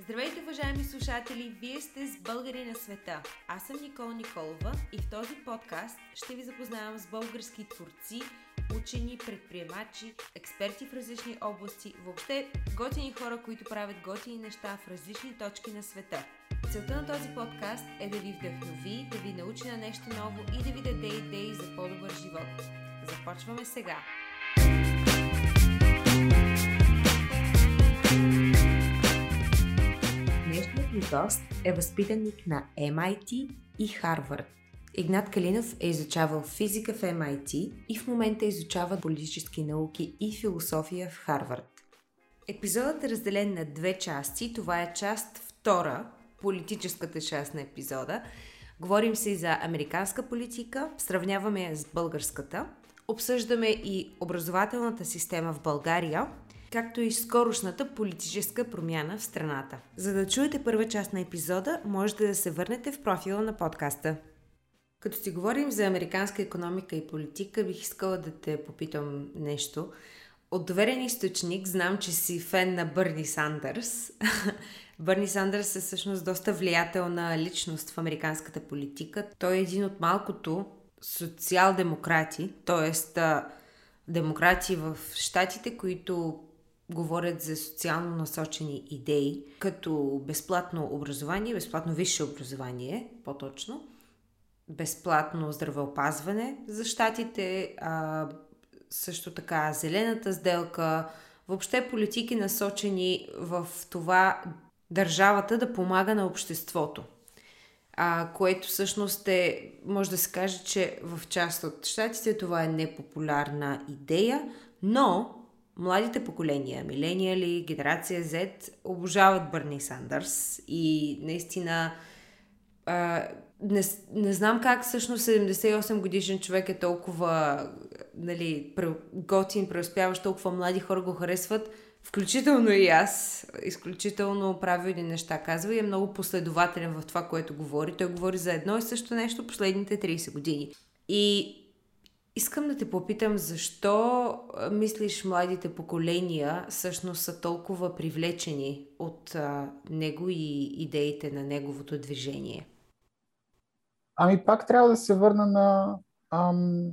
Здравейте, уважаеми слушатели! Вие сте с Българи на света. Аз съм Никола Николова и в този подкаст ще ви запознавам с български творци, учени, предприемачи, експерти в различни области, въобще готини хора, които правят готини неща в различни точки на света. Целта на този подкаст е да ви вдъхнови, да ви научи на нещо ново и да ви даде идеи за по-добър живот. Започваме сега! Ми гост е възпитаник на MIT и Харвард. Игнат Калинов е изучавал физика в MIT и в момента изучава политически науки и философия в Харвард. Епизодът е разделен на две части. Това е част втора, политическата част на епизода. Говорим си за американска политика, сравняваме я с българската, обсъждаме и образователната система в България, както и скорошната политическа промяна в страната. За да чуете първа част на епизода, можете да се върнете в профила на подкаста. Като си говорим за американска економика и политика, бих искала да те попитам нещо. От доверен източник знам, че си фен на Бърни Сандърс. Бърни Сандърс е всъщност доста влиятелна личност в американската политика. Той е един от малкото социал-демократи, т.е. демократи в щатите, които говорят за социално насочени идеи, като безплатно образование, безплатно висше образование, по-точно, безплатно здравеопазване за щатите, а, също така зелената сделка, въобще политики насочени в това държавата да помага на обществото. А, което всъщност е, може да се каже, че в част от щатите това е непопулярна идея, но младите поколения, милениали, генерация Z, обожават Бърни Сандърс и наистина а, не, не знам как всъщност 78 годишен човек е толкова нали, готин, преуспяващ, толкова млади хора го харесват, включително и аз, изключително правилни неща казва и е много последователен в това, което говори. Той говори за едно и също нещо последните 30 години. И Искам да те попитам, защо мислиш младите поколения всъщност са толкова привлечени от а, него и идеите на неговото движение? Ами пак трябва да се върна на ам,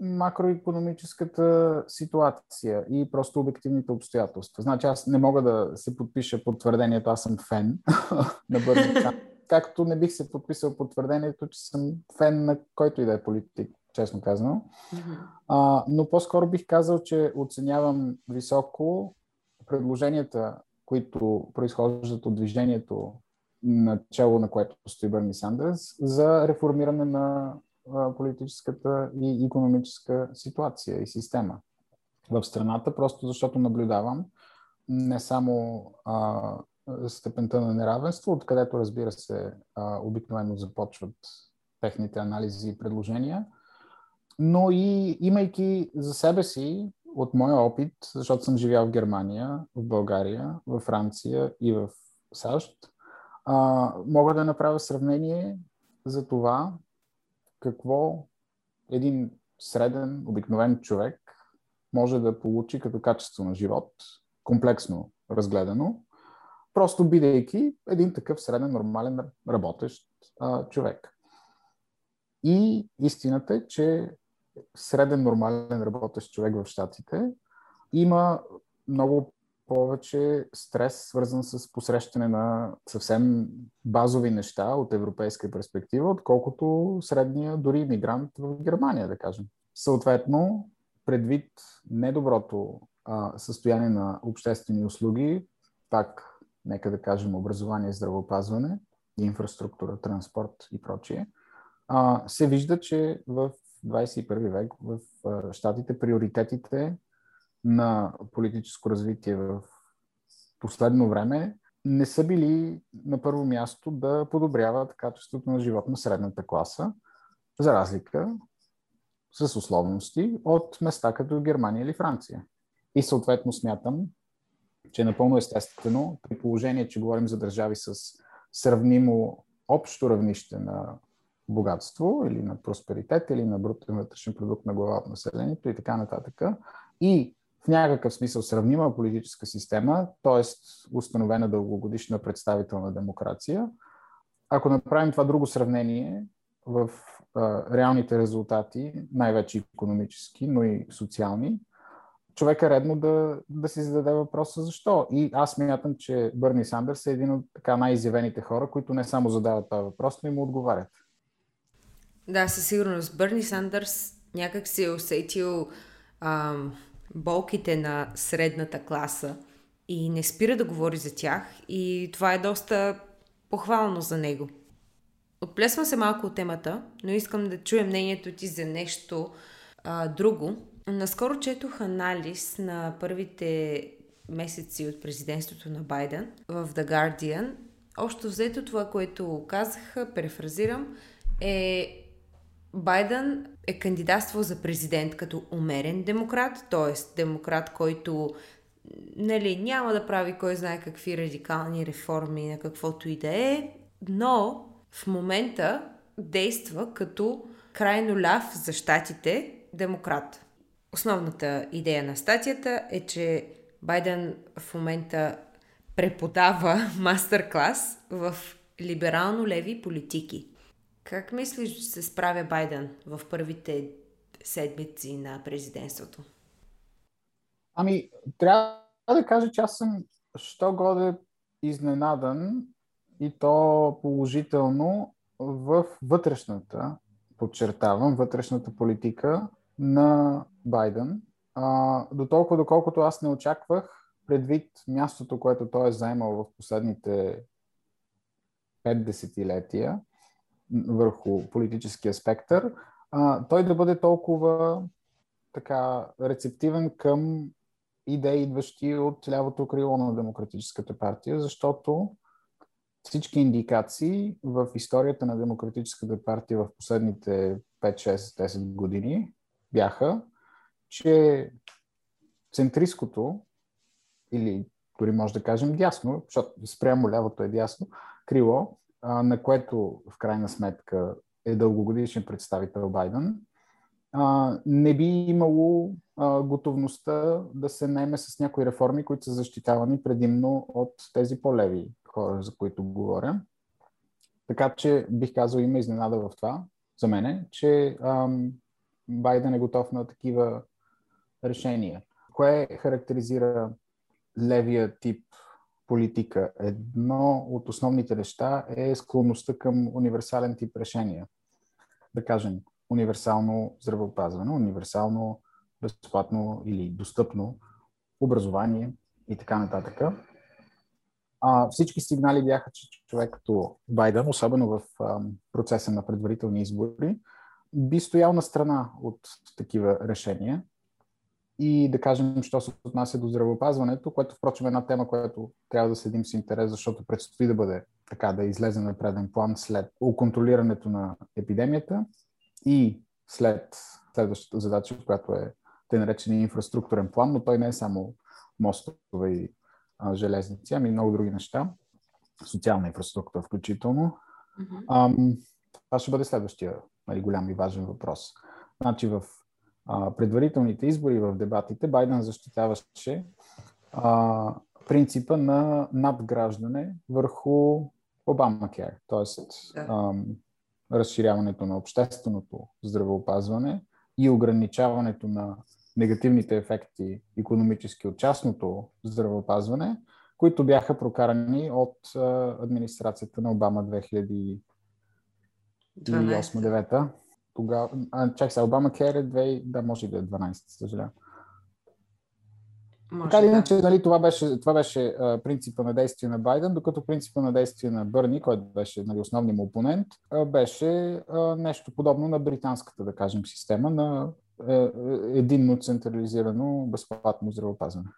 макроекономическата ситуация и просто обективните обстоятелства. Значи аз не мога да се подпиша под твърдението аз съм фен на Бърни както не бих се подписал под твърдението, че съм фен на който и да е политик честно казано. Mm-hmm. А, но по-скоро бих казал, че оценявам високо предложенията, които произхождат от движението, начало на което стои Бърни Сандърс, за реформиране на политическата и економическа ситуация и система в страната, просто защото наблюдавам не само а, степента на неравенство, откъдето разбира се а, обикновено започват техните анализи и предложения, но и имайки за себе си, от моя опит, защото съм живял в Германия, в България, в Франция и в САЩ, а, мога да направя сравнение за това какво един среден, обикновен човек може да получи като качество на живот, комплексно разгледано, просто бидейки един такъв среден, нормален, работещ а, човек. И истината е, че среден нормален работещ човек в Штатите има много повече стрес, свързан с посрещане на съвсем базови неща от европейска перспектива, отколкото средния дори иммигрант в Германия, да кажем. Съответно, предвид недоброто а, състояние на обществени услуги, пак, нека да кажем, образование, здравеопазване, инфраструктура, транспорт и прочие, а, се вижда, че в 21 век в Штатите приоритетите на политическо развитие в последно време не са били на първо място да подобряват качеството на живот на средната класа, за разлика с условности от места като Германия или Франция. И съответно смятам, че е напълно естествено, при положение, че говорим за държави с сравнимо общо равнище на богатство или на просперитет или на брутен вътрешен продукт на глава от населението и така нататък. И в някакъв смисъл сравнима политическа система, т.е. установена дългогодишна представителна демокрация. Ако направим това друго сравнение в а, реалните резултати, най-вече економически, но и социални, човек е редно да, да си зададе въпроса защо. И аз мятам, че Бърни Сандърс е един от така най-изявените хора, които не само задават този въпрос, но и му отговарят. Да, със сигурност. Бърни Сандърс някак си е усетил ам, болките на средната класа и не спира да говори за тях и това е доста похвално за него. Отплесвам се малко от темата, но искам да чуя мнението ти за нещо а, друго. Наскоро четох анализ на първите месеци от президентството на Байден в The Guardian. Още взето това, което казаха, префразирам, е Байден е кандидатствал за президент като умерен демократ, т.е. демократ, който нали, няма да прави кой знае какви радикални реформи на каквото и да е, но в момента действа като крайно ляв за щатите демократ. Основната идея на статията е, че Байден в момента преподава мастер-клас в либерално-леви политики. Как мислиш, че се справя Байден в първите седмици на президентството? Ами, трябва да кажа, че аз съм що годе изненадан и то положително в вътрешната, подчертавам, вътрешната политика на Байден. А, до толкова, доколкото аз не очаквах, предвид мястото, което той е заемал в последните пет десетилетия, върху политическия спектър, а, той да бъде толкова така рецептивен към идеи, идващи от лявото крило на Демократическата партия, защото всички индикации в историята на Демократическата партия в последните 5, 6, 10 години бяха, че центристското или дори може да кажем дясно, защото спрямо лявото е дясно, крило, на което в крайна сметка е дългогодишен представител Байден, не би имало готовността да се наеме с някои реформи, които са защитавани предимно от тези по-леви хора, за които говоря. Така че бих казал, има изненада в това за мене, че Байден е готов на такива решения. Кое характеризира левия тип политика. Едно от основните неща е склонността към универсален тип решения. Да кажем, универсално здравеопазване, универсално безплатно или достъпно образование и така нататък. А, всички сигнали бяха, че човек като Байден, особено в а, процеса на предварителни избори, би стоял на страна от такива решения и да кажем, що се отнася до здравеопазването, което впрочем е една тема, която трябва да следим с интерес, защото предстои да бъде така, да излезе на преден план след контролирането на епидемията и след следващата задача, която е те наречен инфраструктурен план, но той не е само мостове и а, железници, ами много други неща, социална инфраструктура включително. Mm-hmm. Ам, това ще бъде следващия нали, голям и важен въпрос. Значи в а, предварителните избори в дебатите Байден защитаваше а, принципа на надграждане върху Обама Кер, т.е. разширяването на общественото здравеопазване и ограничаването на негативните ефекти економически от частното здравеопазване, които бяха прокарани от администрацията на Обама 2008-2009 тогава... А, чак сега, Обама Кер е 2... Да, може и да е 12, съжалявам. Може, така или да. иначе, нали, това беше, това беше а, принципа на действие на Байден, докато принципа на действие на Бърни, който беше нали, основният му опонент, а, беше а, нещо подобно на британската, да кажем, система на е, е, единно централизирано безплатно здравеопазване.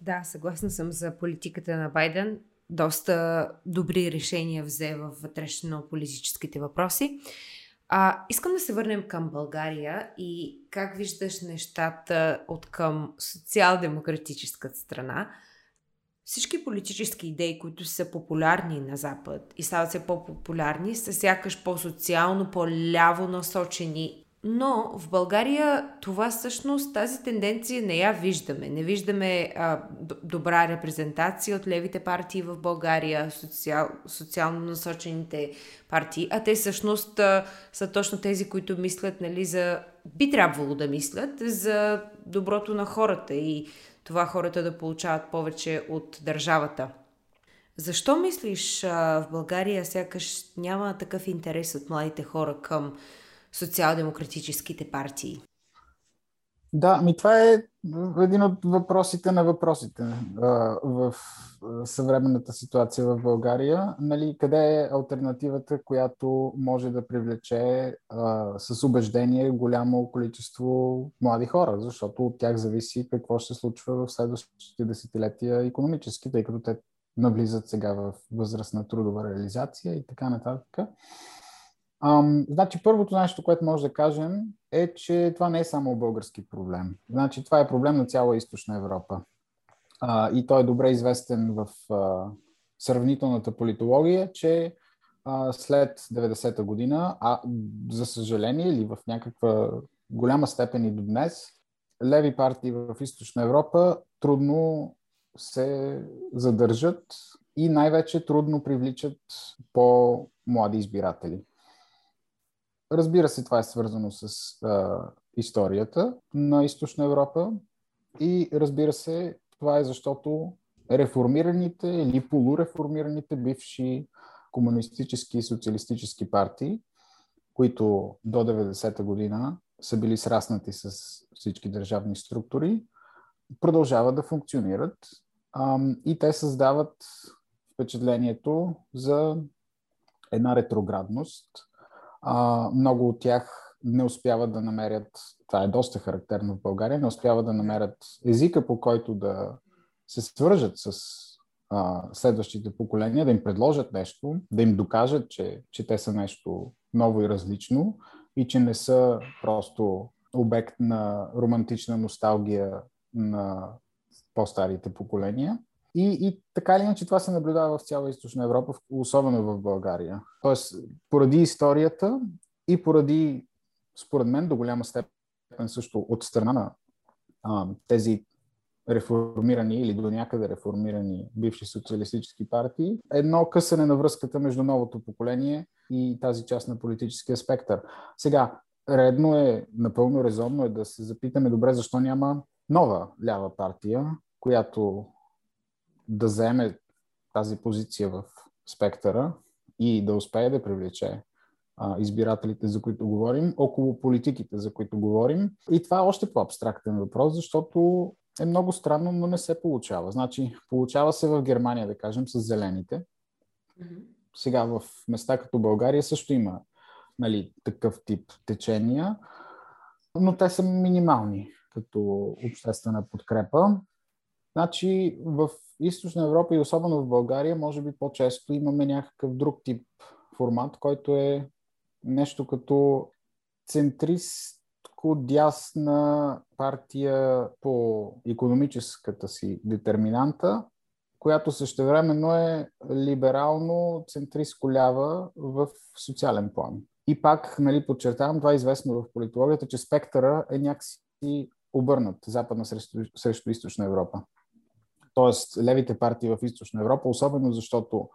Да, съгласна съм за политиката на Байден. Доста добри решения взе във вътрешно-политическите въпроси. А, искам да се върнем към България и как виждаш нещата от към социал-демократическата страна. Всички политически идеи, които са популярни на Запад и стават се по-популярни, са сякаш по-социално, по-ляво насочени. Но в България това всъщност, тази тенденция не я виждаме. Не виждаме а, добра репрезентация от левите партии в България, социал, социално насочените партии, а те всъщност а, са точно тези, които мислят, нали, за... би трябвало да мислят за доброто на хората и това хората да получават повече от държавата. Защо мислиш а, в България сякаш няма такъв интерес от младите хора към социал-демократическите партии? Да, ми това е един от въпросите на въпросите в съвременната ситуация в България. Нали, къде е альтернативата, която може да привлече с убеждение голямо количество млади хора, защото от тях зависи какво ще се случва в следващите десетилетия економически, тъй като те навлизат сега в възраст на трудова реализация и така нататък. Ам, значи, първото нещо, което може да кажем е, че това не е само български проблем. Значи, това е проблем на цяла източна Европа. А, и той е добре известен в а, сравнителната политология, че а, след 90-та година, а за съжаление или в някаква голяма степен и до днес, леви партии в източна Европа трудно се задържат и най-вече трудно привличат по-млади избиратели. Разбира се, това е свързано с а, историята на Източна Европа и разбира се, това е защото реформираните или полуреформираните бивши комунистически и социалистически партии, които до 90-та година са били сраснати с всички държавни структури, продължават да функционират а, и те създават впечатлението за една ретроградност – а, много от тях не успяват да намерят, това е доста характерно в България, не успяват да намерят езика, по който да се свържат с а, следващите поколения, да им предложат нещо, да им докажат, че, че те са нещо ново и различно и че не са просто обект на романтична носталгия на по-старите поколения. И, и така или иначе това се наблюдава в цяла източна Европа, особено в България. Тоест, поради историята и поради, според мен, до голяма степен също от страна на а, тези реформирани или до някъде реформирани бивши социалистически партии, едно късане на връзката между новото поколение и тази част на политическия спектър. Сега, редно е, напълно резонно е да се запитаме добре защо няма нова лява партия, която да заеме тази позиция в спектъра и да успее да привлече а, избирателите, за които говорим, около политиките, за които говорим. И това е още по-абстрактен въпрос, защото е много странно, но не се получава. Значи, получава се в Германия, да кажем, с зелените. Сега в места като България също има нали, такъв тип течения, но те са минимални като обществена подкрепа. Значи в Източна Европа и особено в България, може би по-често имаме някакъв друг тип формат, който е нещо като центристко-дясна партия по економическата си детерминанта, която същевременно е либерално центристко лява в социален план. И пак, нали, подчертавам, това е известно в политологията, че спектъра е някакси обърнат западна срещу, срещу източна Европа т.е. левите партии в Източна Европа, особено защото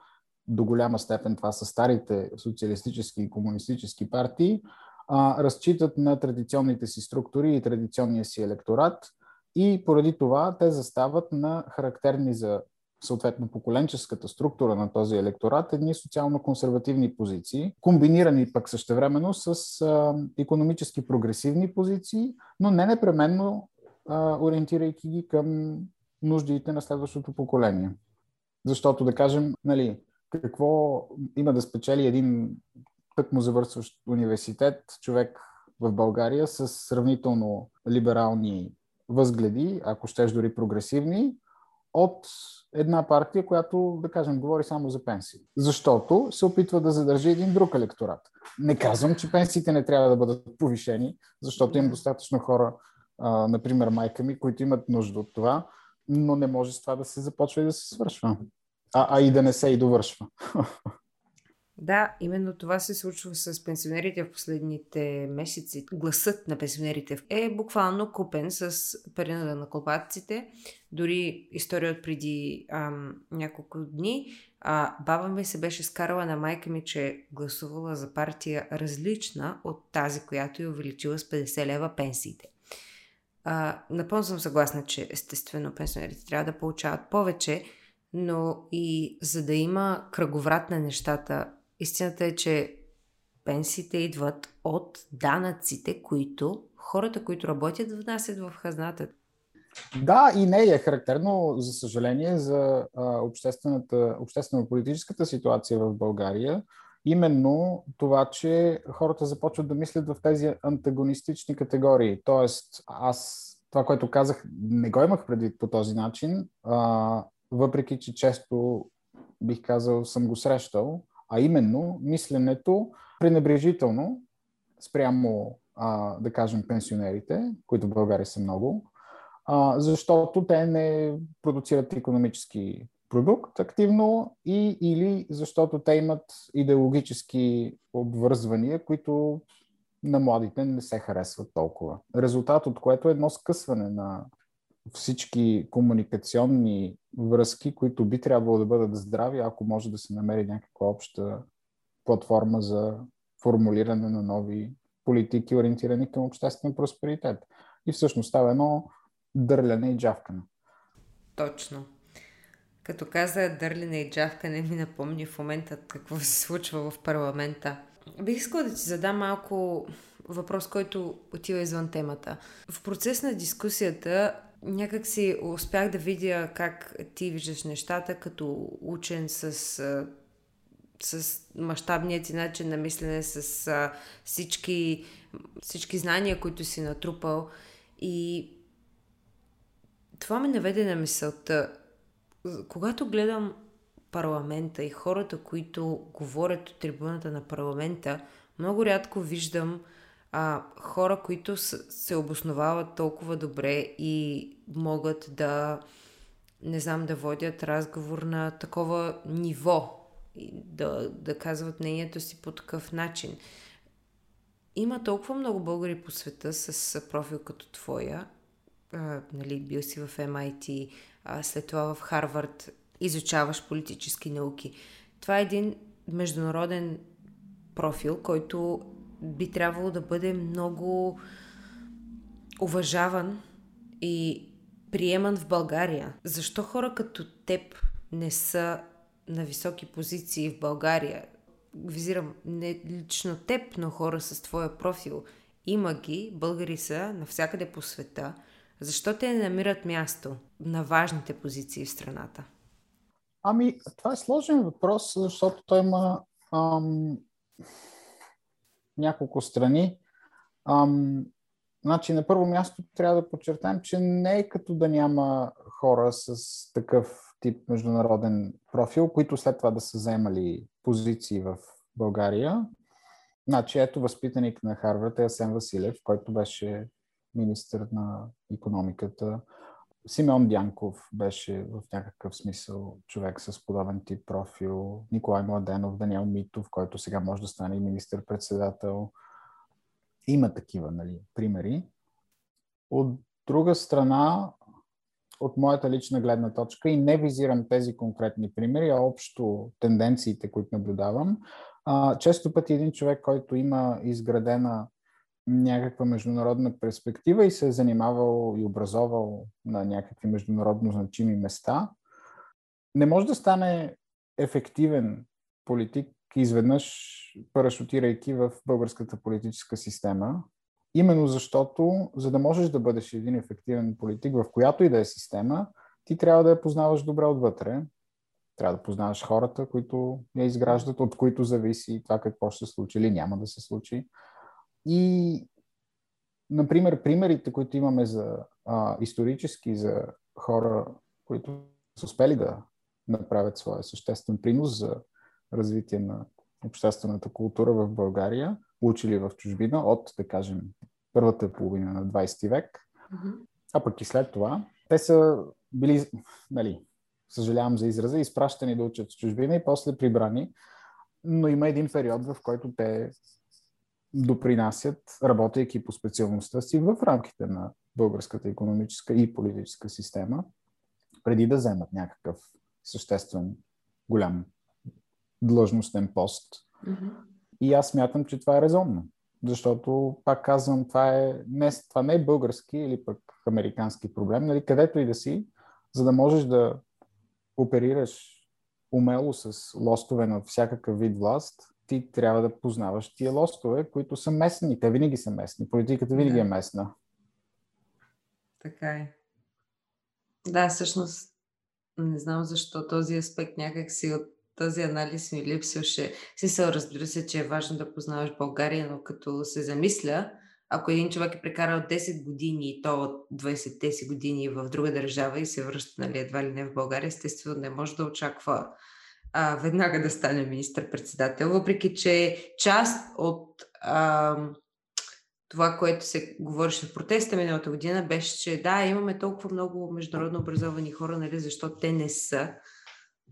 до голяма степен това са старите социалистически и комунистически партии, а, разчитат на традиционните си структури и традиционния си електорат и поради това те застават на характерни за съответно поколенческата структура на този електорат едни социално-консервативни позиции, комбинирани пък същевременно с а, економически прогресивни позиции, но не непременно а, ориентирайки ги към нуждите на следващото поколение. Защото, да кажем, нали, какво има да спечели един тъкмо завършващ университет, човек в България с сравнително либерални възгледи, ако щеш дори прогресивни, от една партия, която, да кажем, говори само за пенсии. Защото се опитва да задържи един друг електорат. Не казвам, че пенсиите не трябва да бъдат повишени, защото има достатъчно хора, а, например майка ми, които имат нужда от това, но не може с това да се започва и да се свършва. А, а и да не се и довършва. Да, именно това се случва с пенсионерите в последните месеци. Гласът на пенсионерите е буквално купен с пари на накопатците. Дори история от преди ам, няколко дни. А, баба ми се беше скарала на майка ми, че е гласувала за партия различна от тази, която е увеличила с 50 лева пенсиите. А, напълно съм съгласна, че естествено пенсионерите трябва да получават повече, но и за да има кръговрат на нещата, истината е, че пенсиите идват от данъците, които хората, които работят, внасят в хазната. Да, и не е характерно, за съжаление, за обществената, обществено-политическата ситуация в България. Именно това, че хората започват да мислят в тези антагонистични категории. Тоест, аз това, което казах, не го имах предвид по този начин, а, въпреки че често бих казал съм го срещал, а именно мисленето пренебрежително спрямо, а, да кажем, пенсионерите, които в България са много, а, защото те не продуцират економически продукт активно и или защото те имат идеологически обвързвания, които на младите не се харесват толкова. Резултат от което е едно скъсване на всички комуникационни връзки, които би трябвало да бъдат здрави, ако може да се намери някаква обща платформа за формулиране на нови политики, ориентирани към обществен просперитет. И всъщност става едно дърляне и джавкане. Точно. Като каза дърляне и джавкане, ми напомни в момента какво се случва в парламента. Бих искала да ти задам малко въпрос, който отива извън темата. В процес на дискусията някак си успях да видя как ти виждаш нещата като учен с, с мащабният ти начин на мислене, с всички, всички знания, които си натрупал. И това ме наведе на мисълта. Когато гледам парламента и хората, които говорят от трибуната на парламента, много рядко виждам а, хора, които се обосновават толкова добре и могат да, не знам, да водят разговор на такова ниво и да, да казват мнението си по такъв начин. Има толкова много българи по света с профил като твоя. А, нали, бил си в MIT, след това в Харвард, изучаваш политически науки. Това е един международен профил, който би трябвало да бъде много уважаван и приеман в България. Защо хора като теб не са на високи позиции в България? Визирам не лично теб, но хора с твоя профил. Има ги, българи са навсякъде по света. Защо те не намират място на важните позиции в страната? Ами, това е сложен въпрос, защото той има ам, няколко страни. Ам, значи, на първо място трябва да подчертаем, че не е като да няма хора с такъв тип международен профил, които след това да са вземали позиции в България. Значи, ето възпитаник на Харвард е Асен Василев, който беше министър на економиката. Симеон Дянков беше в някакъв смисъл човек с подобен тип профил. Николай Младенов, Даниел Митов, който сега може да стане министър-председател. Има такива нали, примери. От друга страна, от моята лична гледна точка, и не визирам тези конкретни примери, а общо тенденциите, които наблюдавам, често пъти един човек, който има изградена някаква международна перспектива и се е занимавал и образовал на някакви международно значими места, не може да стане ефективен политик изведнъж парашутирайки в българската политическа система, именно защото, за да можеш да бъдеш един ефективен политик в която и да е система, ти трябва да я познаваш добре отвътре, трябва да познаваш хората, които я изграждат, от които зависи това какво ще се случи или няма да се случи. И, например, примерите, които имаме за а, исторически, за хора, които са успели да направят своя съществен принос за развитие на обществената култура в България, учили в чужбина от, да кажем, първата половина на 20 век, mm-hmm. а пък и след това. Те са били, нали, съжалявам за израза, изпращани да учат в чужбина и после прибрани но има един период, в който те допринасят, работейки по специалността си в рамките на българската економическа и политическа система, преди да вземат някакъв съществен, голям длъжностен пост. Mm-hmm. И аз смятам, че това е резонно. Защото, пак казвам, това, е, не, това не е български или пък американски проблем. Нали, където и да си, за да можеш да оперираш умело с лостове на всякакъв вид власт, ти трябва да познаваш тия лостове, които са местни. Те винаги са местни. Политиката винаги да. е местна. Така е. Да, всъщност не знам защо този аспект някак си от този анализ ми липсваше. се разбира се, че е важно да познаваш България, но като се замисля, ако един човек е прекарал 10 години и то от 20-те си години в друга държава и се връща нали, едва ли не в България, естествено не може да очаква а, веднага да стане министър-председател, въпреки че част от а, това, което се говореше в протеста миналата година, беше, че да, имаме толкова много международно образовани хора, нали, защо те не са,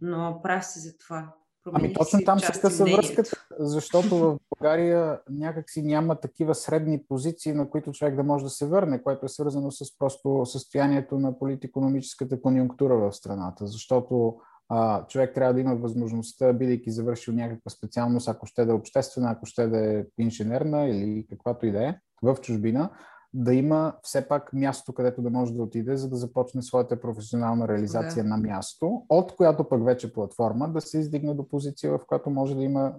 но прав си за това. Промени ами точно там се къса връзката, защото в България някакси няма такива средни позиции, на които човек да може да се върне, което е свързано с просто състоянието на политико-економическата конъюнктура в страната, защото а, човек трябва да има възможността, бидейки завършил някаква специалност, ако ще да е обществена, ако ще да е инженерна или каквато и да е, в чужбина, да има все пак място, където да може да отиде, за да започне своята професионална реализация да. на място, от която пък вече платформа да се издигне до позиция, в която може да има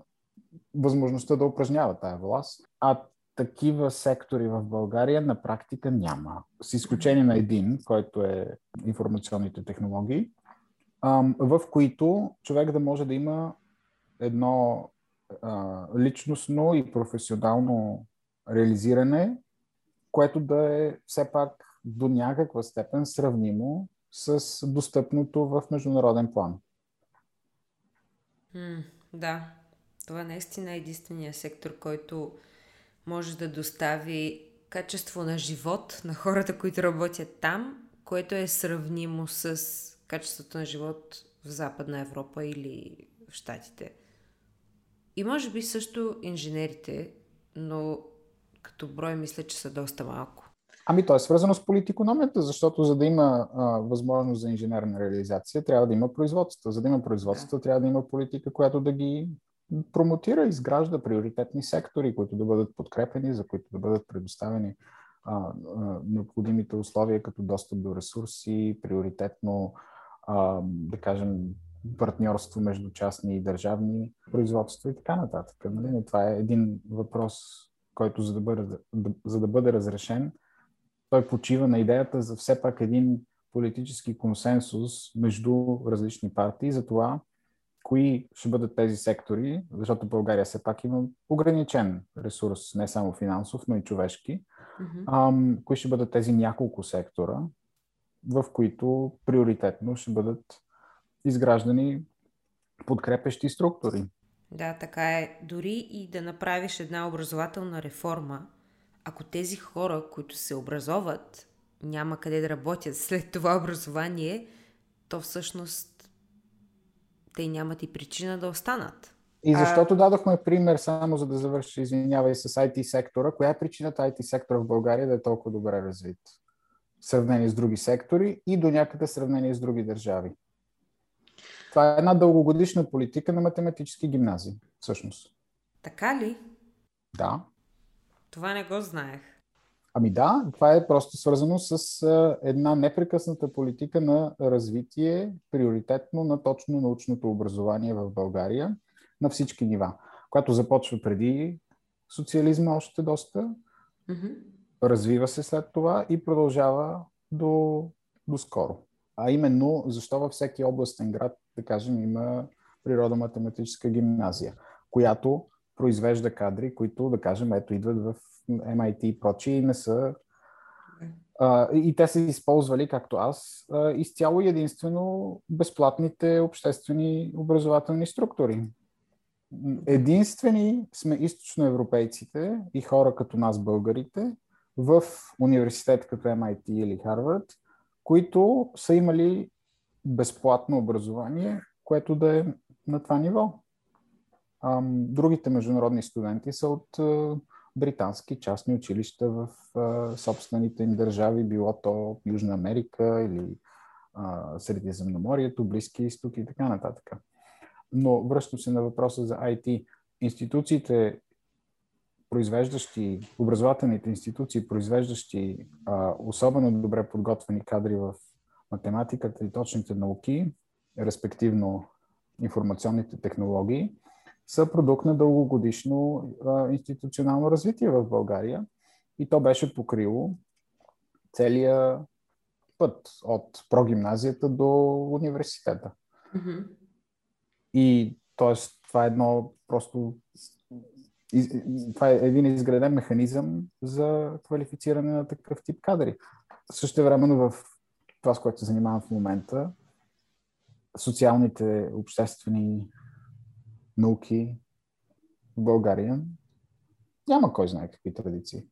възможността да упражнява тая власт. А такива сектори в България на практика няма. С изключение на един, който е информационните технологии, в които човек да може да има едно личностно и професионално реализиране, което да е все пак до някаква степен сравнимо с достъпното в международен план. Да, това наистина е единствения сектор, който може да достави качество на живот на хората, които работят там, което е сравнимо с качеството на живот в Западна Европа или в Штатите. И може би също инженерите, но като брой мисля, че са доста малко. Ами то е свързано с политикономията, защото за да има а, възможност за инженерна реализация, трябва да има производство. За да има производство, да. трябва да има политика, която да ги промотира, изгражда приоритетни сектори, които да бъдат подкрепени, за които да бъдат предоставени а, а, необходимите условия, като достъп до ресурси, приоритетно, а, да кажем, партньорство между частни и държавни производства и така нататък. Нали? Това е един въпрос, който за да, бъде, за да бъде разрешен, той почива на идеята за все пак един политически консенсус между различни партии за това, кои ще бъдат тези сектори, защото България все пак има ограничен ресурс, не само финансов, но и човешки. Mm-hmm. Ам, кои ще бъдат тези няколко сектора, в които приоритетно ще бъдат изграждани подкрепещи структури. Да, така е. Дори и да направиш една образователна реформа, ако тези хора, които се образоват, няма къде да работят след това образование, то всъщност те нямат и причина да останат. И защото а... дадохме пример, само за да завърши, извинявай, с IT сектора. Коя е причината IT сектора в България да е толкова добре развит? Сравнение с други сектори и до някъде сравнение с други държави. Това е една дългогодишна политика на математически гимназии, всъщност. Така ли? Да. Това не го знаех. Ами да, това е просто свързано с една непрекъсната политика на развитие, приоритетно на точно научното образование в България на всички нива, което започва преди социализма още доста, mm-hmm. Развива се след това и продължава до, до скоро. А именно, защо във всеки областен град да кажем, има природо-математическа гимназия, която произвежда кадри, които, да кажем, ето идват в MIT и прочие и не са а, и те са използвали, както аз, а, изцяло единствено безплатните обществени образователни структури. Единствени сме източноевропейците и хора като нас, българите, в университет като MIT или Харвард, които са имали безплатно образование, което да е на това ниво. Другите международни студенти са от британски частни училища в собствените им държави, било то Южна Америка или Средиземноморието, Близки изток и така нататък. Но връщам се на въпроса за IT. Институциите, произвеждащи, образователните институции, произвеждащи а, особено добре подготвени кадри в математиката и точните науки, респективно информационните технологии, са продукт на дългогодишно а, институционално развитие в България и то беше покрило целия път от прогимназията до университета. Mm-hmm. И т.е. това е едно просто това е един изграден механизъм за квалифициране на такъв тип кадри. Също времено в това, с което се занимавам в момента, социалните, обществени науки в България няма кой знае какви традиции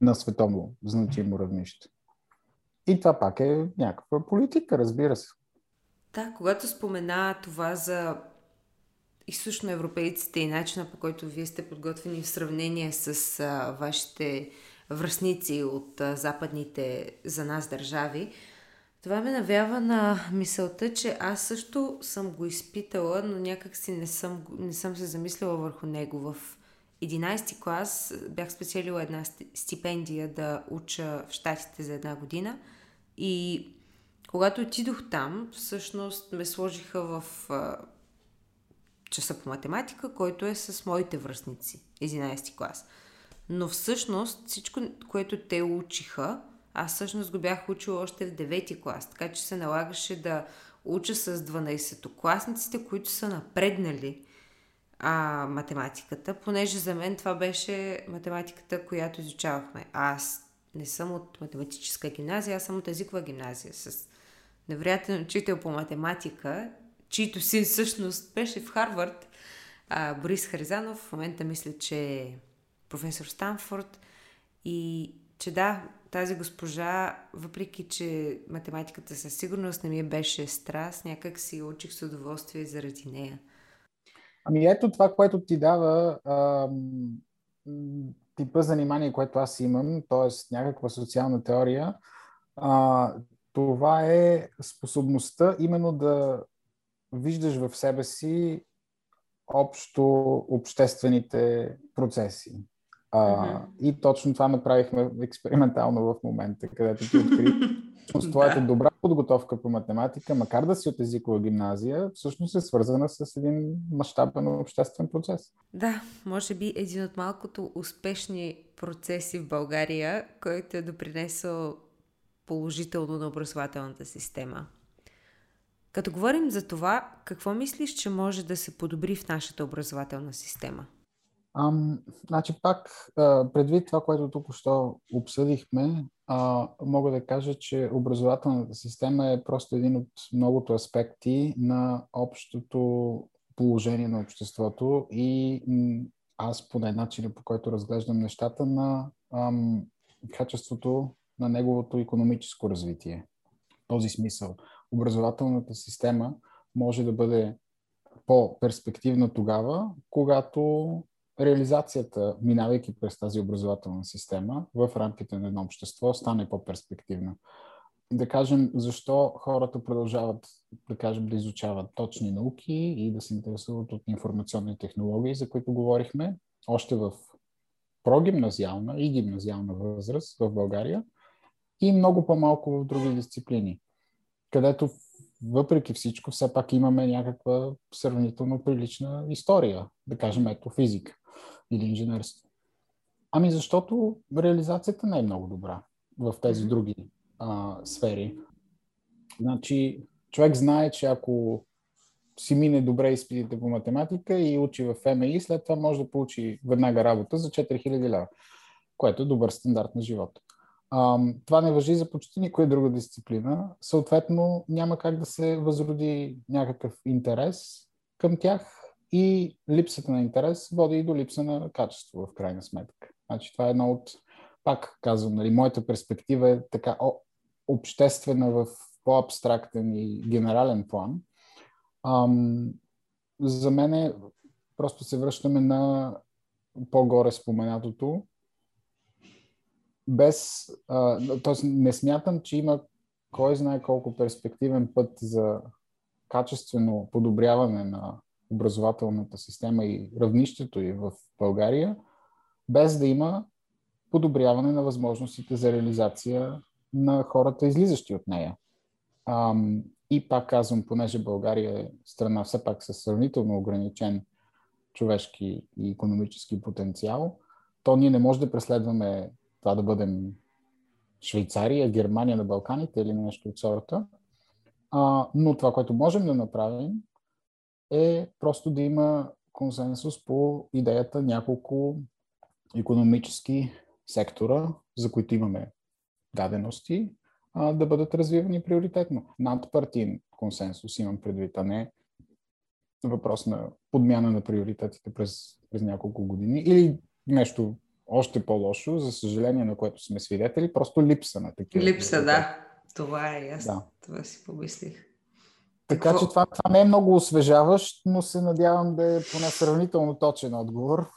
на световно значимо равнище. И това пак е някаква политика, разбира се. Да, когато спомена това за източноевропейците и начина по който вие сте подготвени в сравнение с а, вашите връзници от а, западните за нас държави, това ме навява на мисълта, че аз също съм го изпитала, но някак си не съм, не съм се замислила върху него. В 11 клас бях спечелила една стипендия да уча в Штатите за една година и когато отидох там, всъщност ме сложиха в часа по математика, който е с моите връзници, 11 клас. Но всъщност всичко, което те учиха, аз всъщност го бях учила още в 9 клас, така че се налагаше да уча с 12-класниците, които са напреднали а, математиката, понеже за мен това беше математиката, която изучавахме. Аз не съм от математическа гимназия, аз съм от езикова гимназия с невероятен учител по математика, чийто син всъщност беше в Харвард, а, Борис Харизанов, в момента мисля, че е професор Станфорд и че да, тази госпожа, въпреки че математиката със сигурност не ми беше страст, някак си учих с удоволствие заради нея. Ами ето това, което ти дава а, типа занимание, което аз имам, т.е. някаква социална теория, а, това е способността именно да виждаш в себе си общо обществените процеси. А, mm-hmm. И точно това направихме експериментално в момента, където ти откри с твоята добра подготовка по математика, макар да си от езикова гимназия, всъщност е свързана с един мащабен обществен процес. Да, може би един от малкото успешни процеси в България, който е допринесъл положително на образователната система. Като говорим за това, какво мислиш, че може да се подобри в нашата образователна система? Ам, значи пак, предвид това, което тук що обсъдихме, а, мога да кажа, че образователната система е просто един от многото аспекти на общото положение на обществото и аз поне начина по който разглеждам нещата на ам, качеството на неговото економическо развитие. В този смисъл, образователната система може да бъде по-перспективна тогава, когато реализацията, минавайки през тази образователна система в рамките на едно общество, стане по-перспективна. Да кажем, защо хората продължават, да кажем, да изучават точни науки и да се интересуват от информационни технологии, за които говорихме, още в прогимназиална и гимназиална възраст в България и много по-малко в други дисциплини, където въпреки всичко все пак имаме някаква сравнително прилична история, да кажем ето физика или инженерство? Ами защото реализацията не е много добра в тези други а, сфери. Значи, човек знае, че ако си мине добре изпитите по математика и учи в ФМИ, след това може да получи веднага работа за 4000 лева, което е добър стандарт на живота. Това не въжи за почти никоя друга дисциплина. Съответно, няма как да се възроди някакъв интерес към тях и липсата на интерес води и до липса на качество, в крайна сметка. Значи това е едно от, пак казвам, нали, моята перспектива е така обществена в по-абстрактен и генерален план. Ам, за мен е, просто се връщаме на по-горе споменатото. Без, т.е. не смятам, че има кой знае колко перспективен път за качествено подобряване на образователната система и равнището и в България, без да има подобряване на възможностите за реализация на хората, излизащи от нея. И пак казвам, понеже България е страна все пак с сравнително ограничен човешки и економически потенциал, то ние не може да преследваме това да бъдем Швейцария, Германия на Балканите или нещо от сорта. А, но това, което можем да направим, е просто да има консенсус по идеята няколко економически сектора, за които имаме дадености, а, да бъдат развивани приоритетно. Надпартиен консенсус имам предвид, а не въпрос на подмяна на приоритетите през, през няколко години или нещо още по-лошо, за съжаление на което сме свидетели, просто липса на такива. Липса, да. Това е ясно. Да. Това си помислих. Така Какво? че това, това не е много освежаващ, но се надявам да е поне сравнително точен отговор.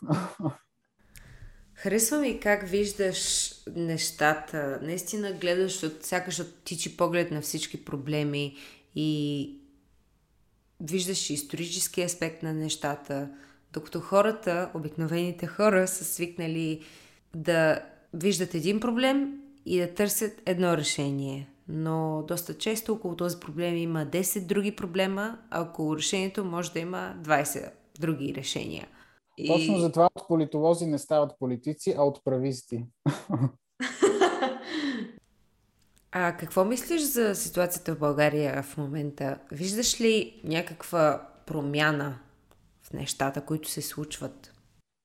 Харесва ми как виждаш нещата. Наистина гледаш от сякаш от тичи поглед на всички проблеми и виждаш исторически аспект на нещата, докато хората, обикновените хора, са свикнали да виждат един проблем и да търсят едно решение. Но доста често около този проблем има 10 други проблема, а около решението може да има 20 други решения. И... Точно затова от политолози не стават политици, а от прависти. А какво мислиш за ситуацията в България в момента? Виждаш ли някаква промяна в нещата, които се случват?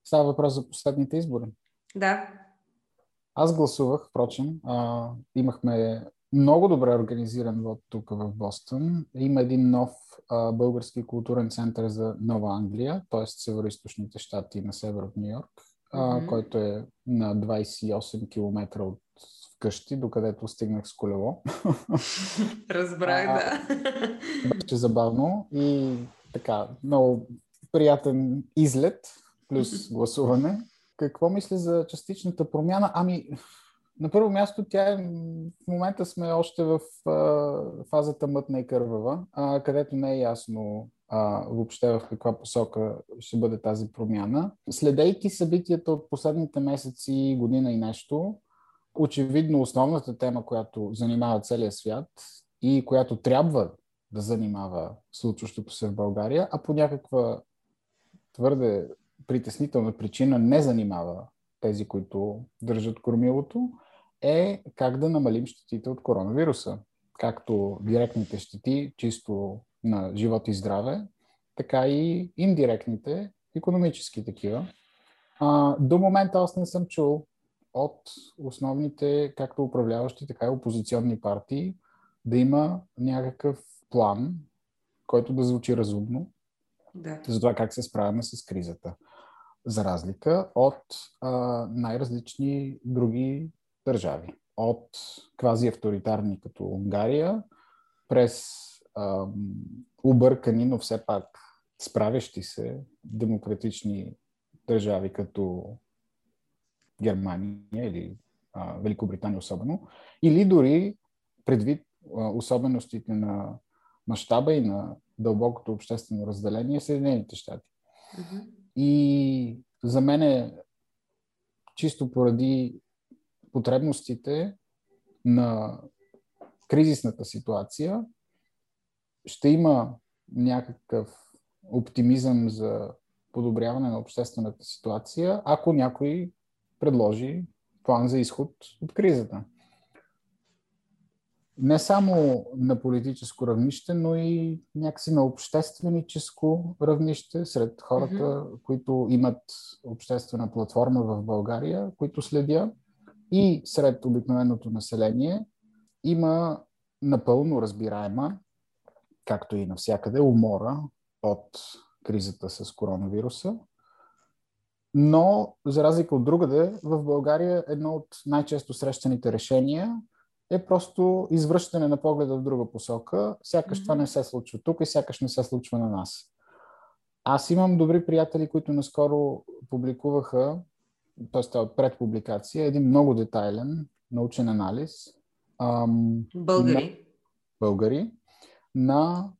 Става въпрос за последните избори. Да. Аз гласувах, впрочем. А, имахме много добре организиран вод тук в Бостън. Има един нов а, български културен център за Нова Англия, т.е. северо-источните щати на север от Нью Йорк, mm-hmm. който е на 28 км от вкъщи, докъдето стигнах с колело. Разбрах, да. Беше забавно и така, много приятен излет, плюс гласуване. Какво мисля за частичната промяна? Ами, на първо място, тя е, в момента сме още в а, фазата мътна и кървава, а, където не е ясно а, въобще в каква посока ще бъде тази промяна. Следейки събитията от последните месеци, година и нещо, очевидно основната тема, която занимава целия свят и която трябва да занимава случващото се в България, а по някаква твърде притеснителна причина не занимава тези, които държат кормилото, е как да намалим щетите от коронавируса. Както директните щети, чисто на живот и здраве, така и индиректните, економически такива. А, до момента аз не съм чул от основните, както управляващи, така и опозиционни партии, да има някакъв план, който да звучи разумно, да. за това как се справяме с кризата. За разлика от а, най-различни други държави. От квази авторитарни като Унгария, през а, объркани, но все пак справящи се демократични държави като Германия или а, Великобритания особено, или дори предвид а, особеностите на мащаба и на дълбокото обществено разделение Съединените щати. Mm-hmm. И за мен е чисто поради потребностите на кризисната ситуация ще има някакъв оптимизъм за подобряване на обществената ситуация, ако някой предложи план за изход от кризата. Не само на политическо равнище, но и някакси на общественическо равнище сред хората, mm-hmm. които имат обществена платформа в България, които следя и сред обикновеното население има напълно разбираема, както и навсякъде, умора от кризата с коронавируса. Но, за разлика от другаде, в България едно от най-често срещаните решения е просто извръщане на погледа в друга посока. Сякаш mm-hmm. това не се случва тук и сякаш не се случва на нас. Аз имам добри приятели, които наскоро публикуваха, т.е. пред публикация, един много детайлен научен анализ. Ам, българи. На, българи на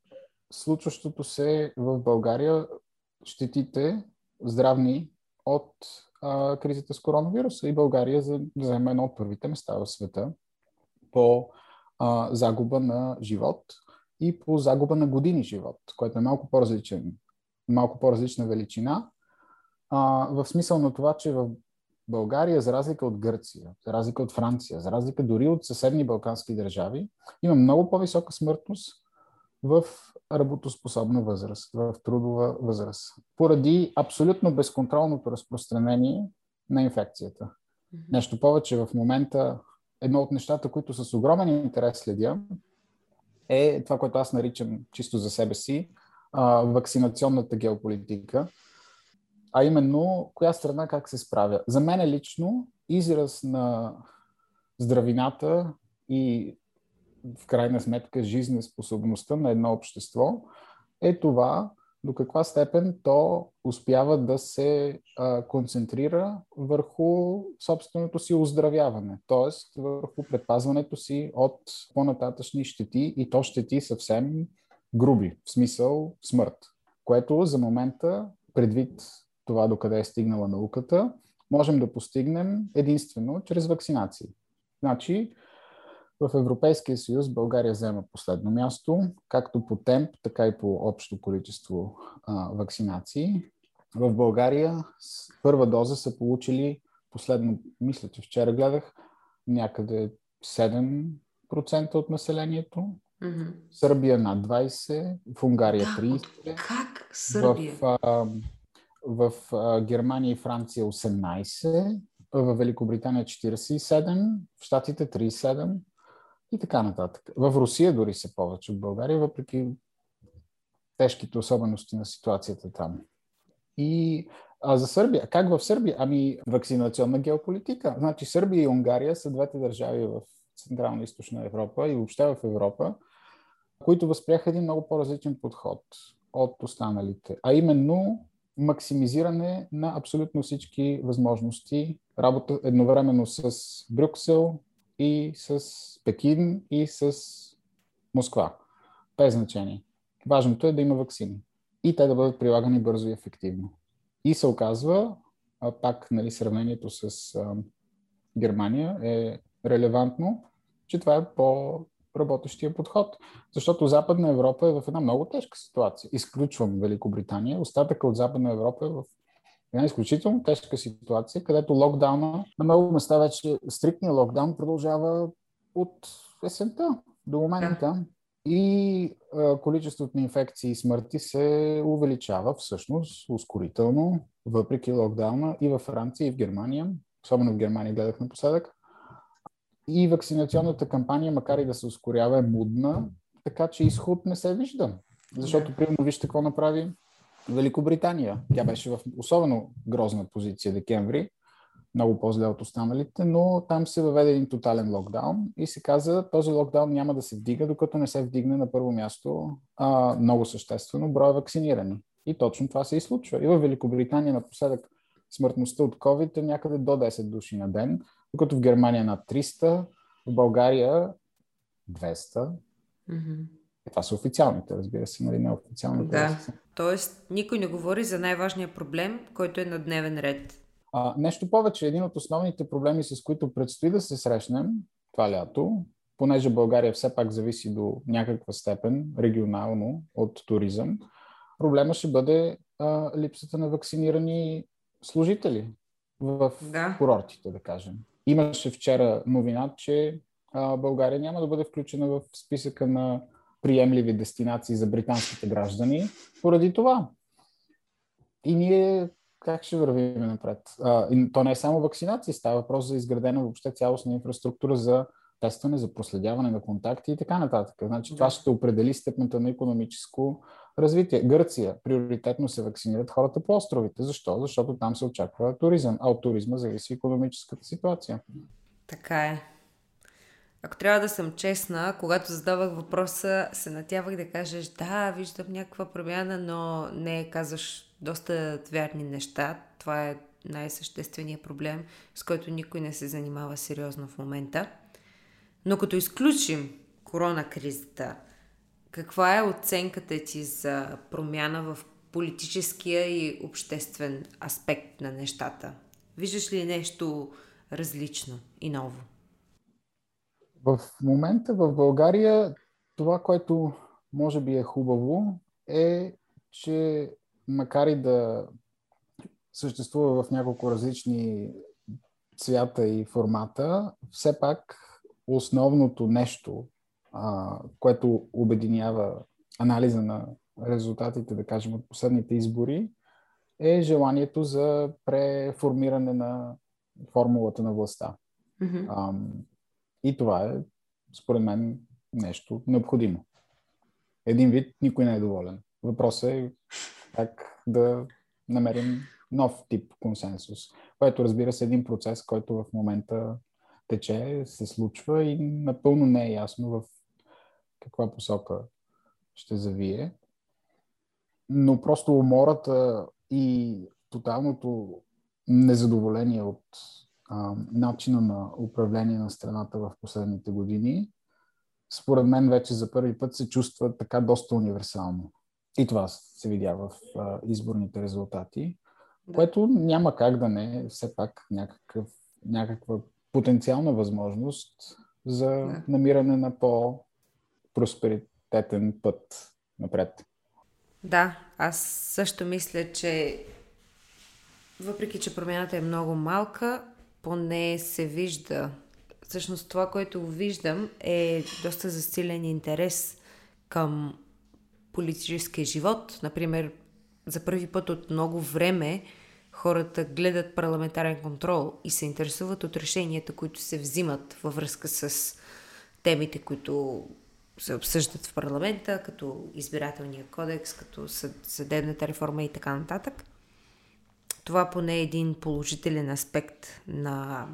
случващото се в България щетите здравни от а, кризата с коронавируса и България за, взема едно от първите места в света по а, загуба на живот и по загуба на години живот, което е малко по-различен, малко по-различна величина. А, в смисъл на това, че в България, за разлика от Гърция, за разлика от Франция, за разлика дори от съседни балкански държави, има много по-висока смъртност в работоспособна възраст, в трудова възраст, поради абсолютно безконтролното разпространение на инфекцията. Нещо повече, в момента едно от нещата, които с огромен интерес следя, е това, което аз наричам чисто за себе си вакцинационната геополитика, а именно коя страна как се справя. За мен лично израз на здравината и в крайна сметка жизнеспособността на едно общество е това до каква степен то успява да се а, концентрира върху собственото си оздравяване, т.е. върху предпазването си от по-нататъчни щети и то щети съвсем груби, в смисъл смърт, което за момента, предвид това докъде е стигнала науката, можем да постигнем единствено чрез вакцинации. Значи, в Европейския съюз България взема последно място, както по темп, така и по общо количество а, вакцинации. В България първа доза са получили последно, мисля, че вчера гледах, някъде 7% от населението. Mm-hmm. Сърбия над 20%, в Унгария 30%. Как Сърбия? В, а, в а, Германия и Франция 18%, в Великобритания 47%, в Штатите 37%, и така нататък. В Русия дори се повече от България, въпреки тежките особености на ситуацията там. И а за Сърбия, как в Сърбия? Ами вакцинационна геополитика. Значи Сърбия и Унгария са двете държави в Централна и Източна Европа и въобще в Европа, които възпряха един много по-различен подход от останалите, а именно максимизиране на абсолютно всички възможности, работа едновременно с Брюксел, и с Пекин и с Москва. Без значение. Важното е да има вакцини и те да бъдат прилагани бързо и ефективно. И се оказва, а пак нали, сравнението с а, Германия е релевантно, че това е по-работещия подход. Защото Западна Европа е в една много тежка ситуация. Изключвам Великобритания. Остатъка от Западна Европа е в една изключително тежка ситуация, където локдауна на много места вече стриктния локдаун продължава от есента до момента. И а, количеството на инфекции и смърти се увеличава всъщност ускорително, въпреки локдауна и във Франция, и в Германия. Особено в Германия гледах напоследък. И вакцинационната кампания, макар и да се ускорява, е мудна, така че изход не се вижда. Защото, примерно, вижте какво направи Великобритания. Тя беше в особено грозна позиция декември, много по-зле от останалите, но там се въведе един тотален локдаун и се каза, този локдаун няма да се вдига, докато не се вдигне на първо място а, много съществено броя вакцинирани. И точно това се и случва. И в Великобритания напоследък смъртността от COVID е някъде до 10 души на ден, докато в Германия над 300, в България 200. Mm-hmm. Това са официалните, разбира се, нали неофициалните. Да. Тоест, никой не говори за най-важния проблем, който е на дневен ред. А, нещо повече, един от основните проблеми, с които предстои да се срещнем това лято, понеже България все пак зависи до някаква степен регионално от туризъм, проблема ще бъде а, липсата на вакцинирани служители в да. курортите, да кажем. Имаше вчера новина, че а, България няма да бъде включена в списъка на приемливи дестинации за британските граждани поради това. И ние как ще вървим напред? А, и то не е само вакцинация, става въпрос за изградена въобще цялостна инфраструктура за тестване, за проследяване на контакти и така нататък. Значи това ще определи степента на економическо развитие. Гърция приоритетно се вакцинират хората по островите. Защо? Защото там се очаква туризъм, а от туризма зависи економическата ситуация. Така е. Ако трябва да съм честна, когато задавах въпроса, се натявах да кажеш, да, виждам някаква промяна, но не казваш доста вярни неща. Това е най-същественият проблем, с който никой не се занимава сериозно в момента. Но като изключим корона кризата, каква е оценката ти за промяна в политическия и обществен аспект на нещата? Виждаш ли нещо различно и ново? В момента в България това, което може би е хубаво, е, че макар и да съществува в няколко различни цвята и формата, все пак основното нещо, а, което обединява анализа на резултатите, да кажем, от последните избори, е желанието за преформиране на формулата на властта. Mm-hmm. И това е, според мен, нещо необходимо. Един вид никой не е доволен. Въпросът е как да намерим нов тип консенсус, което разбира се е един процес, който в момента тече, се случва и напълно не е ясно в каква посока ще завие. Но просто умората и тоталното незадоволение от а, начина на управление на страната в последните години, според мен вече за първи път се чувства така доста универсално. И това се видя в а, изборните резултати, да. което няма как да не е все пак някакъв, някаква потенциална възможност за да. намиране на по-просперитетен път напред. Да, аз също мисля, че въпреки, че промяната е много малка, поне се вижда. Всъщност това, което виждам е доста засилен интерес към политическия живот. Например, за първи път от много време хората гледат парламентарен контрол и се интересуват от решенията, които се взимат във връзка с темите, които се обсъждат в парламента, като избирателния кодекс, като съдебната реформа и така нататък. Това поне е един положителен аспект на,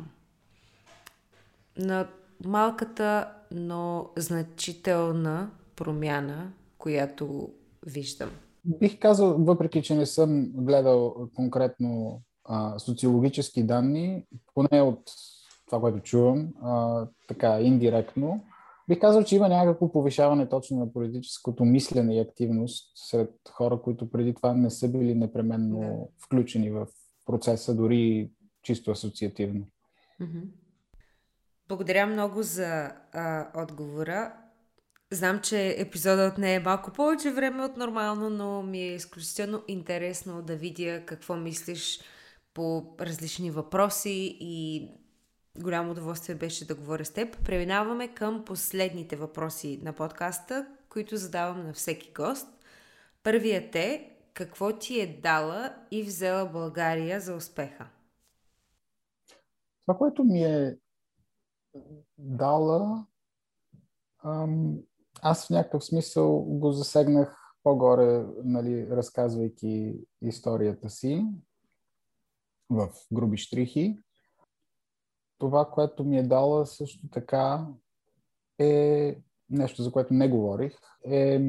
на малката, но значителна промяна, която виждам. Бих казал, въпреки че не съм гледал конкретно а, социологически данни, поне от това, което чувам, а, така индиректно, бих казал, че има някакво повишаване точно на политическото мислене и активност сред хора, които преди това не са били непременно да. включени в процеса, дори чисто асоциативно. Благодаря много за а, отговора. Знам, че епизодът не е малко повече време от нормално, но ми е изключително интересно да видя какво мислиш по различни въпроси и голямо удоволствие беше да говоря с теб. Преминаваме към последните въпроси на подкаста, които задавам на всеки гост. Първият е какво ти е дала и взела България за успеха? Това, което ми е дала, аз в някакъв смисъл го засегнах по-горе, нали, разказвайки историята си в груби штрихи. Това, което ми е дала също така е нещо, за което не говорих, е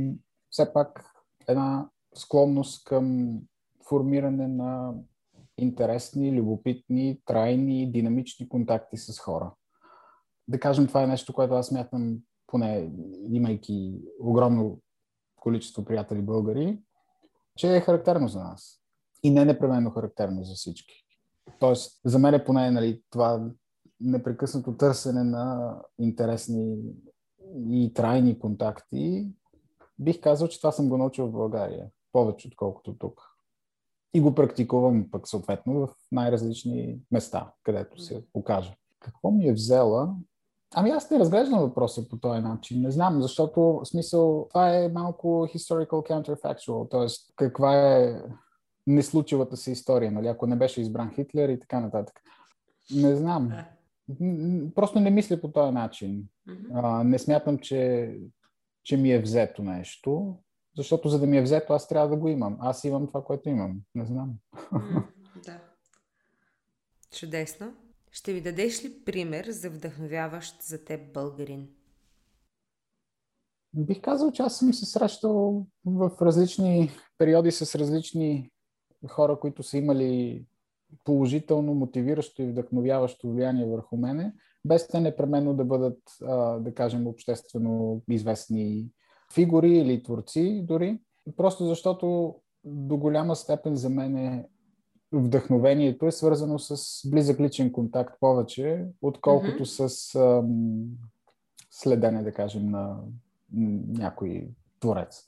все пак една склонност към формиране на интересни, любопитни, трайни, динамични контакти с хора. Да кажем, това е нещо, което аз мятам поне имайки огромно количество приятели българи, че е характерно за нас. И не непременно характерно за всички. Тоест, за мен е поне нали, това непрекъснато търсене на интересни и трайни контакти, бих казал, че това съм го научил в България. Повече, отколкото тук. И го практикувам пък съответно в най-различни места, където се окажа. Какво ми е взела? Ами аз не разглеждам въпроса по този начин. Не знам, защото смисъл това е малко historical counterfactual, т.е. каква е неслучилата се история, нали? ако не беше избран Хитлер и така нататък. Не знам. Просто не мисля по този начин. А, не смятам, че, че ми е взето нещо, защото за да ми е взето, аз трябва да го имам. Аз имам това, което имам. Не знам. Да. Чудесно. Ще ми дадеш ли пример за вдъхновяващ за теб българин? Бих казал, че аз съм се срещал в различни периоди с различни хора, които са имали положително, мотивиращо и вдъхновяващо влияние върху мене, без те непременно да бъдат, да кажем, обществено известни фигури или творци дори. Просто защото до голяма степен за мен е вдъхновението е свързано с близък личен контакт повече, отколкото mm-hmm. с ам, следене, да кажем, на някой творец.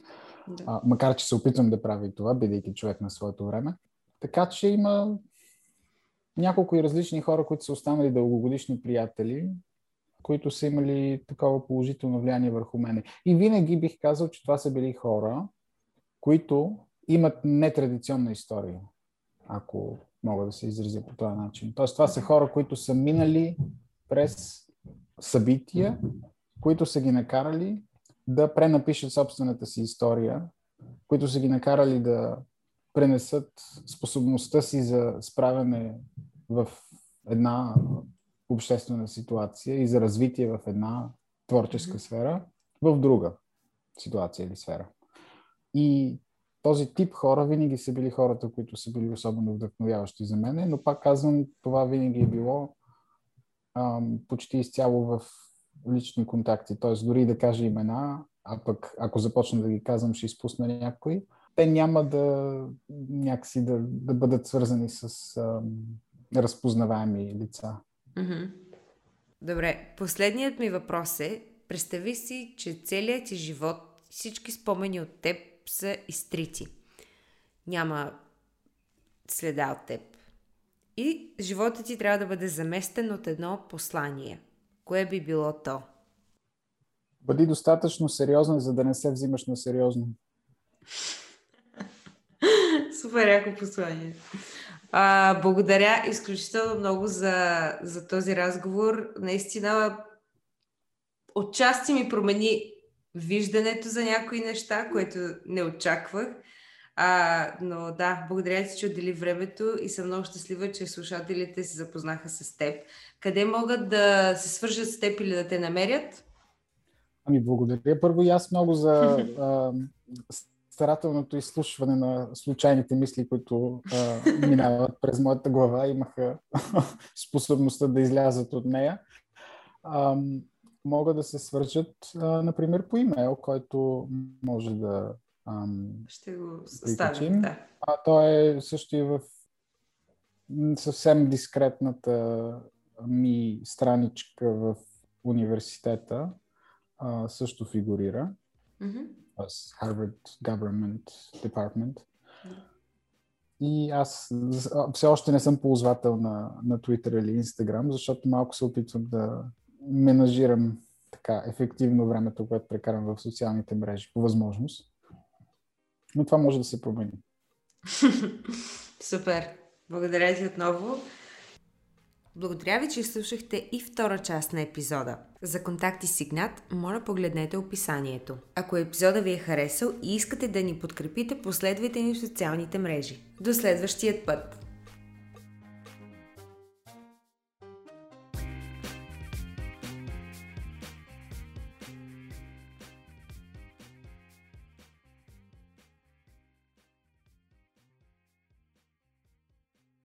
Да. А, макар, че се опитвам да правя и това, бидейки човек на своето време. Така че има няколко и различни хора, които са останали дългогодишни приятели, които са имали такова положително влияние върху мене. И винаги бих казал, че това са били хора, които имат нетрадиционна история, ако мога да се изразя по този начин. Тоест, това са хора, които са минали през събития, които са ги накарали да пренапишат собствената си история, които са ги накарали да пренесат способността си за справяне в една обществена ситуация и за развитие в една творческа сфера в друга ситуация или сфера. И този тип хора винаги са били хората, които са били особено вдъхновяващи за мен, но пак казвам, това винаги е било ам, почти изцяло в лични контакти. Т.е. дори да кажа имена, а пък ако започна да ги казвам, ще изпусна някой, те няма да някакси да, да бъдат свързани с ам, разпознаваеми лица. Mm-hmm. Добре, последният ми въпрос е, представи си, че целият ти живот, всички спомени от теб са изтрити. Няма следа от теб. И животът ти трябва да бъде заместен от едно послание. Кое би било то? Бъди достатъчно сериозен, за да не се взимаш на сериозно. Супер яко послание. А, благодаря изключително много за, за този разговор. Наистина, отчасти ми промени виждането за някои неща, което не очаквах. А, но да, благодаря ти, че отдели времето и съм много щастлива, че слушателите се запознаха с теб. Къде могат да се свържат с теб или да те намерят? Ами благодаря първо и аз много за старателното изслушване на случайните мисли, които а, минават през моята глава, имаха способността да излязат от нея. А, могат да се свържат, а, например, по имейл, който може да ам, Ще го ставим, да. А то е също и в съвсем дискретната ми страничка в университета а, също фигурира. Mm-hmm. Harvard Government Department. И аз все още не съм ползвател на, на Twitter или Instagram, защото малко се опитвам да менажирам така ефективно времето, което прекарам в социалните мрежи, по възможност. Но това може да се промени. Супер! Благодаря ти отново. Благодаря ви, че слушахте и втора част на епизода. За контакти с Игнат, моля погледнете описанието. Ако епизода ви е харесал и искате да ни подкрепите, последвайте ни в социалните мрежи. До следващият път!